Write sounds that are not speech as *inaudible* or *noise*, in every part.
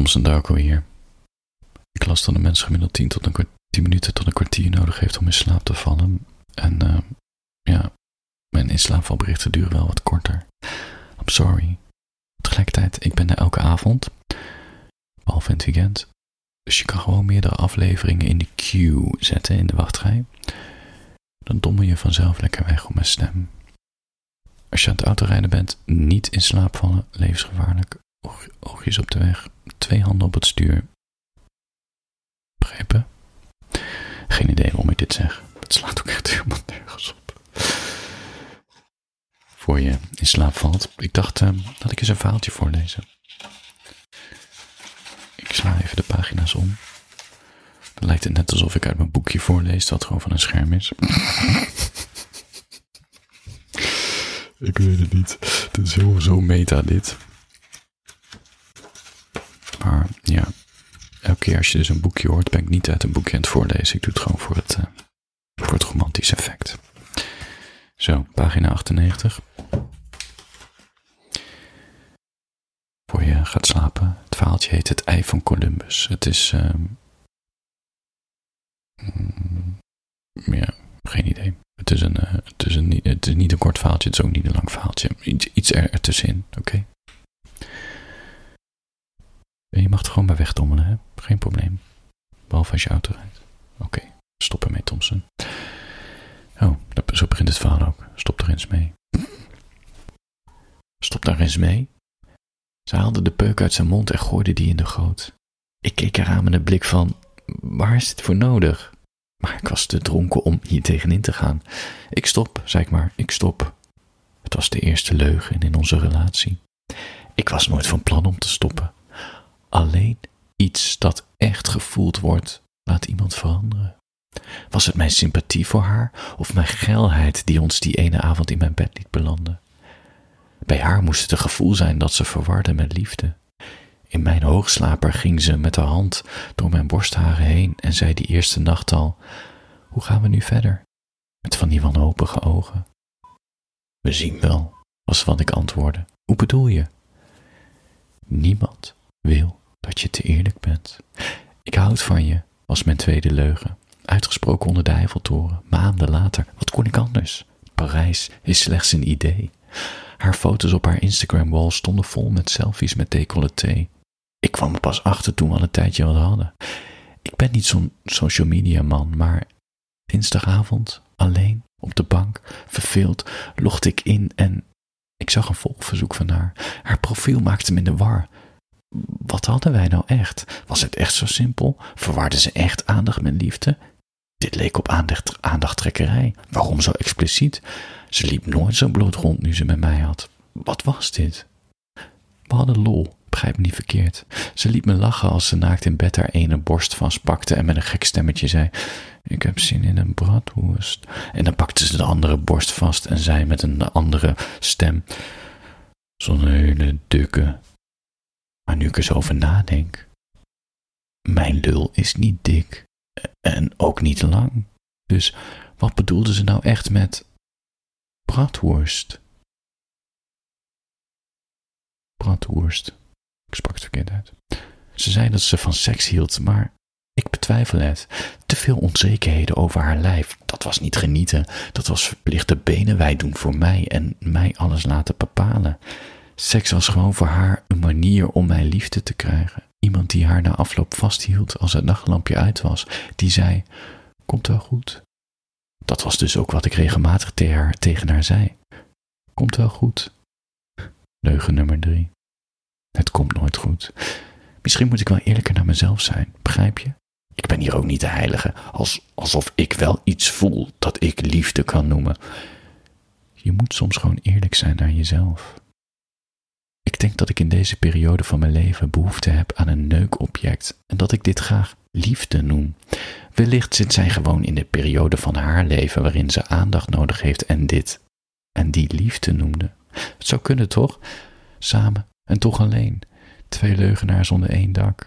Thompson Darko hier. Ik las dat een mens gemiddeld 10, tot een 10 minuten tot een kwartier nodig heeft om in slaap te vallen. En uh, ja, mijn inslaapvalberichten duren wel wat korter. I'm sorry. Tegelijkertijd, ik ben er elke avond, behalve in het weekend. Dus je kan gewoon meerdere afleveringen in de queue zetten in de wachtrij. Dan dommel je vanzelf lekker weg op mijn stem. Als je aan het autorijden bent, niet in slaap vallen, levensgevaarlijk. Oogjes op de weg, twee handen op het stuur. Begrepen? Geen idee waarom ik dit zeg. Het slaat ook echt helemaal nergens op. Voor je in slaap valt. Ik dacht dat ik eens een verhaaltje voorlezen. Ik sla even de pagina's om. Dan lijkt het net alsof ik uit mijn boekje voorlees dat gewoon van een scherm is. *laughs* ik weet het niet. Het is heel zo meta dit. Maar ja, elke keer als je dus een boekje hoort, ben ik niet uit een boekje aan het voorlezen. Ik doe het gewoon voor het, uh, romantische effect. Zo, pagina 98. Voor je gaat slapen. Het verhaaltje heet Het Ei van Columbus. Het is. Uh, ja, geen idee. Het is, een, uh, het, is een, het is niet een kort verhaaltje, het is ook niet een lang verhaaltje. Iets, iets er, ertussenin, oké? Je mag er gewoon bij wegdommelen, hè? Geen probleem. Behalve als je auto rijdt. Oké, stop ermee, Thompson. Oh, zo begint het verhaal ook. Stop er eens mee. Stop daar eens mee. Ze haalde de peuk uit zijn mond en gooide die in de goot. Ik keek eraan met een blik van: waar is dit voor nodig? Maar ik was te dronken om hier tegenin te gaan. Ik stop, zei ik maar, ik stop. Het was de eerste leugen in onze relatie. Ik was nooit van plan om te stoppen. Alleen iets dat echt gevoeld wordt, laat iemand veranderen. Was het mijn sympathie voor haar of mijn geilheid die ons die ene avond in mijn bed liet belanden? Bij haar moest het een gevoel zijn dat ze verwarde met liefde. In mijn hoogslaper ging ze met haar hand door mijn borstharen heen en zei die eerste nacht al: Hoe gaan we nu verder? Met van die wanhopige ogen. We zien wel, was wat ik antwoordde. Hoe bedoel je? Niemand je te eerlijk bent. Ik houd van je, was mijn tweede leugen. Uitgesproken onder de maanden later. Wat kon ik anders? Parijs is slechts een idee. Haar foto's op haar Instagram-wall stonden vol met selfies met decolleté. Ik kwam er pas achter toen we al een tijdje wat hadden. Ik ben niet zo'n social media man, maar dinsdagavond, alleen, op de bank, verveeld, logde ik in en ik zag een volgverzoek van haar. Haar profiel maakte me in de war. Wat hadden wij nou echt? Was het echt zo simpel? Verwarde ze echt aandacht met liefde? Dit leek op aandacht, aandachttrekkerij. Waarom zo expliciet? Ze liep nooit zo bloot rond nu ze met mij had. Wat was dit? We hadden lol, begrijp me niet verkeerd. Ze liet me lachen als ze naakt in bed haar ene borst vastpakte en met een gek stemmetje zei: Ik heb zin in een bratwurst. En dan pakte ze de andere borst vast en zei met een andere stem: Zo'n hele dikke. Maar nu ik er zo over nadenk, mijn lul is niet dik en ook niet lang. Dus wat bedoelde ze nou echt met bratwurst? Bratwurst. Ik sprak het verkeerd uit. Ze zei dat ze van seks hield, maar ik betwijfel het. Te veel onzekerheden over haar lijf. Dat was niet genieten. Dat was verplichte benen wij doen voor mij en mij alles laten bepalen. Seks was gewoon voor haar een manier om mijn liefde te krijgen. Iemand die haar na afloop vasthield als het nachtlampje uit was. Die zei: Komt wel goed. Dat was dus ook wat ik regelmatig tegen haar, zei. Komt wel goed. Leugen nummer drie. Het komt nooit goed. Misschien moet ik wel eerlijker naar mezelf zijn, begrijp je? Ik ben hier ook niet de heilige, als, alsof ik wel iets voel dat ik liefde kan noemen. Je moet soms gewoon eerlijk zijn naar jezelf. Denk dat ik in deze periode van mijn leven behoefte heb aan een neukobject en dat ik dit graag liefde noem. Wellicht zit zij gewoon in de periode van haar leven waarin ze aandacht nodig heeft en dit en die liefde noemde. Het zou kunnen toch? Samen en toch alleen. Twee leugenaars onder één dak.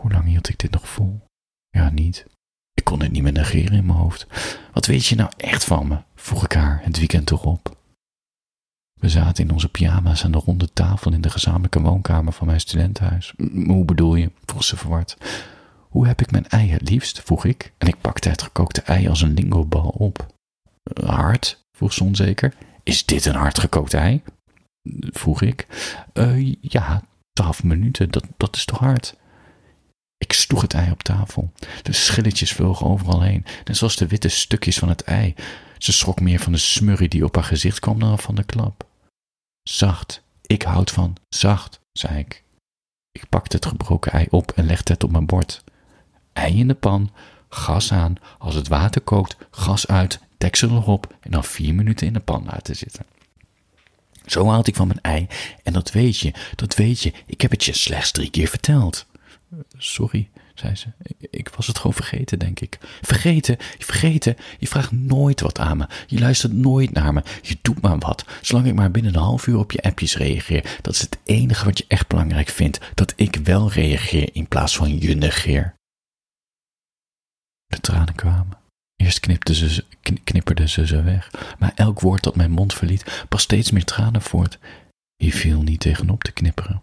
Hoe lang hield ik dit nog vol? Ja, niet. Ik kon het niet meer negeren in mijn hoofd. Wat weet je nou echt van me? vroeg ik haar het weekend erop. We zaten in onze pyjama's aan de ronde tafel in de gezamenlijke woonkamer van mijn studentenhuis. Hoe bedoel je? vroeg ze verward. Hoe heb ik mijn ei het liefst? vroeg ik en ik pakte het gekookte ei als een lingobal op. Hard? vroeg ze onzeker. Is dit een hard gekookt ei? vroeg ik. Uh, ja, twaalf minuten, dat, dat is toch hard? Ik sloeg het ei op tafel. De schilletjes vlogen overal heen, net zoals de witte stukjes van het ei. Ze schrok meer van de smurrie die op haar gezicht kwam dan van de klap. Zacht, ik houd van zacht, zei ik. Ik pakte het gebroken ei op en legde het op mijn bord. Ei in de pan, gas aan, als het water kookt, gas uit, deksel erop en dan vier minuten in de pan laten zitten. Zo houd ik van mijn ei en dat weet je, dat weet je, ik heb het je slechts drie keer verteld. Sorry, zei ze. Ik was het gewoon vergeten, denk ik. Vergeten? Vergeten? Je vraagt nooit wat aan me. Je luistert nooit naar me. Je doet maar wat. Zolang ik maar binnen een half uur op je appjes reageer. Dat is het enige wat je echt belangrijk vindt. Dat ik wel reageer in plaats van je negeer. De tranen kwamen. Eerst knipte ze, knipperde ze ze weg, maar elk woord dat mijn mond verliet, bracht steeds meer tranen voort. Je viel niet tegenop te knipperen.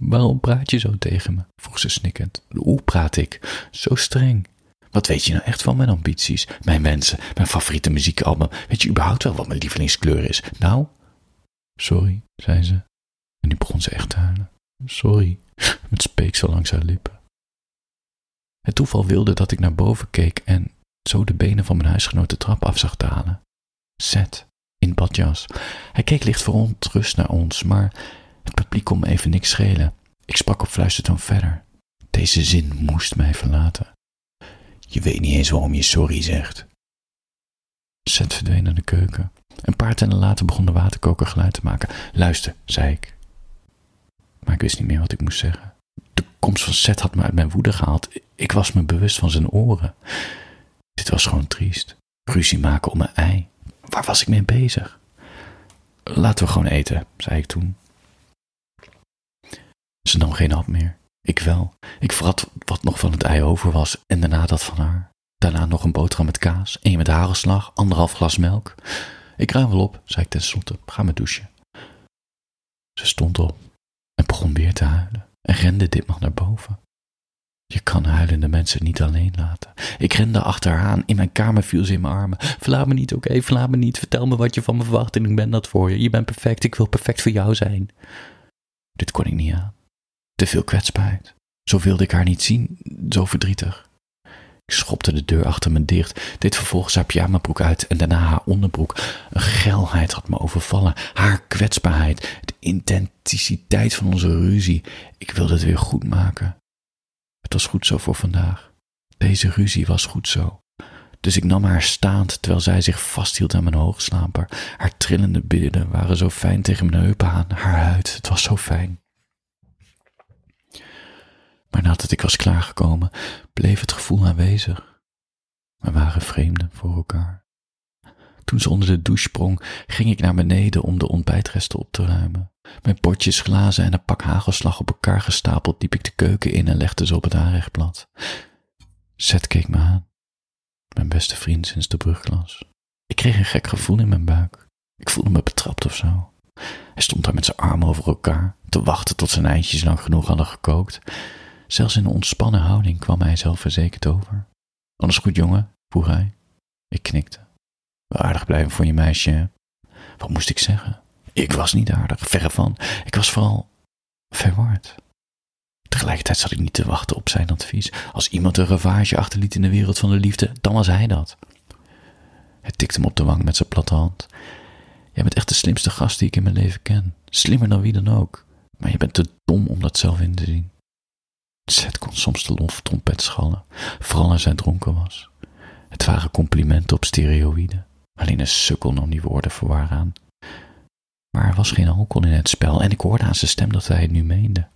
Waarom praat je zo tegen me? vroeg ze snikkend. Hoe praat ik? Zo streng. Wat weet je nou echt van mijn ambities, mijn wensen, mijn favoriete muziekalbum? Weet je überhaupt wel wat mijn lievelingskleur is? Nou? Sorry, zei ze. En nu begon ze echt te huilen. Sorry, *laughs* het speeksel langs haar lippen. Het toeval wilde dat ik naar boven keek en zo de benen van mijn huisgenoot de trap af zag dalen. Zet, in badjas. Hij keek licht verontrust naar ons, maar het publiek kon me even niks schelen. Ik sprak op fluistertoon verder. Deze zin moest mij verlaten. Je weet niet eens waarom je sorry zegt. Zet verdween naar de keuken. Een paar tellen later begon de waterkoker geluid te maken. Luister, zei ik. Maar ik wist niet meer wat ik moest zeggen. De komst van Seth had me uit mijn woede gehaald. Ik was me bewust van zijn oren. Dit was gewoon triest. Ruzie maken om een ei. Waar was ik mee bezig? Laten we gewoon eten, zei ik toen. Ze nam geen hap meer. Ik wel. Ik vrat wat nog van het ei over was en daarna dat van haar. Daarna nog een boterham met kaas, één met hagelslag, anderhalf glas melk. Ik ruim wel op, zei ik tenslotte. Ga maar douchen. Ze stond op en begon weer te huilen en rende ditmaal naar boven. Je kan huilende mensen niet alleen laten. Ik rende achter haar aan. In mijn kamer viel ze in mijn armen. Verlaat me niet, oké? Verlaat me niet. Vertel me wat je van me verwacht en ik ben dat voor je. Je bent perfect. Ik wil perfect voor jou zijn. Dit kon ik niet aan. Te veel kwetsbaarheid. Zo wilde ik haar niet zien. Zo verdrietig. Ik schopte de deur achter me dicht, deed vervolgens haar pyjamabroek uit en daarna haar onderbroek. Een geilheid had me overvallen, haar kwetsbaarheid, de intensiteit van onze ruzie. Ik wilde het weer goed maken. Het was goed zo voor vandaag. Deze ruzie was goed zo. Dus ik nam haar staand terwijl zij zich vasthield aan mijn hoogslaper. Haar trillende billen waren zo fijn tegen mijn heupen aan. Haar huid, het was zo fijn. Maar nadat ik was klaargekomen, bleef het gevoel aanwezig. We waren vreemden voor elkaar. Toen ze onder de douche sprong, ging ik naar beneden om de ontbijtresten op te ruimen. Mijn potjes, glazen en een pak hagelslag op elkaar gestapeld liep ik de keuken in en legde ze op het aanrechtblad. Zet keek me aan. Mijn beste vriend sinds de brugklas. Ik kreeg een gek gevoel in mijn buik. Ik voelde me betrapt of zo. Hij stond daar met zijn armen over elkaar, te wachten tot zijn eitjes lang genoeg hadden gekookt. Zelfs in een ontspannen houding kwam hij zelfverzekerd over. Alles goed, jongen? vroeg hij. Ik knikte. Aardig blijven voor je meisje. Wat moest ik zeggen? Ik was niet aardig, verre van. Ik was vooral verward. Tegelijkertijd zat ik niet te wachten op zijn advies. Als iemand een ravage achterliet in de wereld van de liefde, dan was hij dat. Hij tikte hem op de wang met zijn platte hand. Jij bent echt de slimste gast die ik in mijn leven ken. Slimmer dan wie dan ook. Maar je bent te dom om dat zelf in te zien. Zet kon soms de loftrompet schallen, vooral als hij dronken was. Het waren complimenten op steroïden. Alleen een sukkel nam die woorden voor waar aan. Maar er was geen alcohol in het spel en ik hoorde aan zijn stem dat hij het nu meende.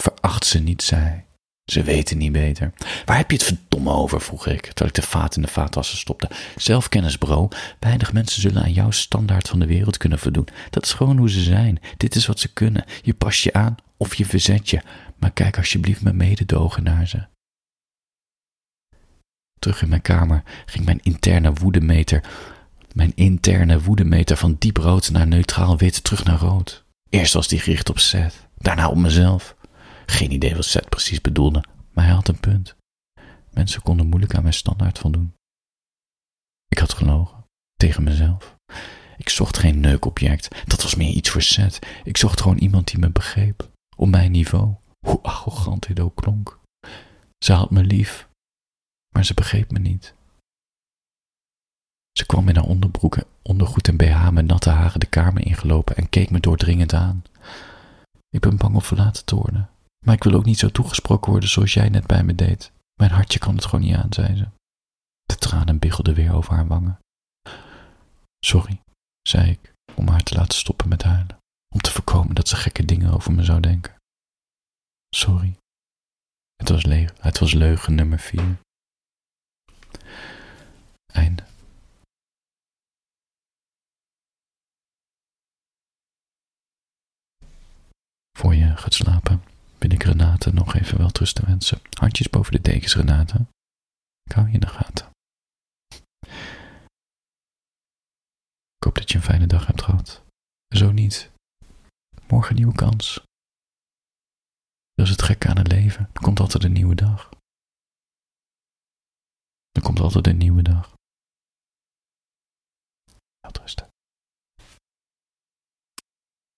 Veracht ze niet, zei Ze weten niet beter. Waar heb je het verdomme over? vroeg ik, terwijl ik de vaat in de vaatwasser stopte. Zelfkennis, bro. Weinig mensen zullen aan jouw standaard van de wereld kunnen voldoen. Dat is gewoon hoe ze zijn. Dit is wat ze kunnen. Je past je aan of je verzet je. Maar kijk alsjeblieft met mededogen naar ze. Terug in mijn kamer ging mijn interne woedemeter Mijn interne woedemeter van diep rood naar neutraal wit terug naar rood. Eerst was die gericht op Seth, daarna op mezelf. Geen idee wat Seth precies bedoelde, maar hij had een punt. Mensen konden moeilijk aan mijn standaard voldoen. Ik had gelogen, tegen mezelf. Ik zocht geen neukobject, dat was meer iets voor Seth. Ik zocht gewoon iemand die me begreep, op mijn niveau, hoe arrogant dit ook klonk. Ze had me lief, maar ze begreep me niet. Ze kwam in haar onderbroeken, ondergoed en BH met natte haren de kamer ingelopen en keek me doordringend aan. Ik ben bang om verlaten te worden, maar ik wil ook niet zo toegesproken worden zoals jij net bij me deed. Mijn hartje kan het gewoon niet aan, zei ze. De tranen biggelden weer over haar wangen. Sorry, zei ik, om haar te laten stoppen met huilen, om te voorkomen dat ze gekke dingen over me zou denken. Sorry. Het was, het was leugen nummer vier. Einde. Voor je gaat slapen, wil ik Renate nog even wel te wensen. Handjes boven de dekens, Renate. Ik hou je in de gaten. Ik hoop dat je een fijne dag hebt gehad. Zo niet. Morgen nieuwe kans. Dat is het gekke aan het leven. Er komt altijd een nieuwe dag. Er komt altijd een nieuwe dag. Laat rusten.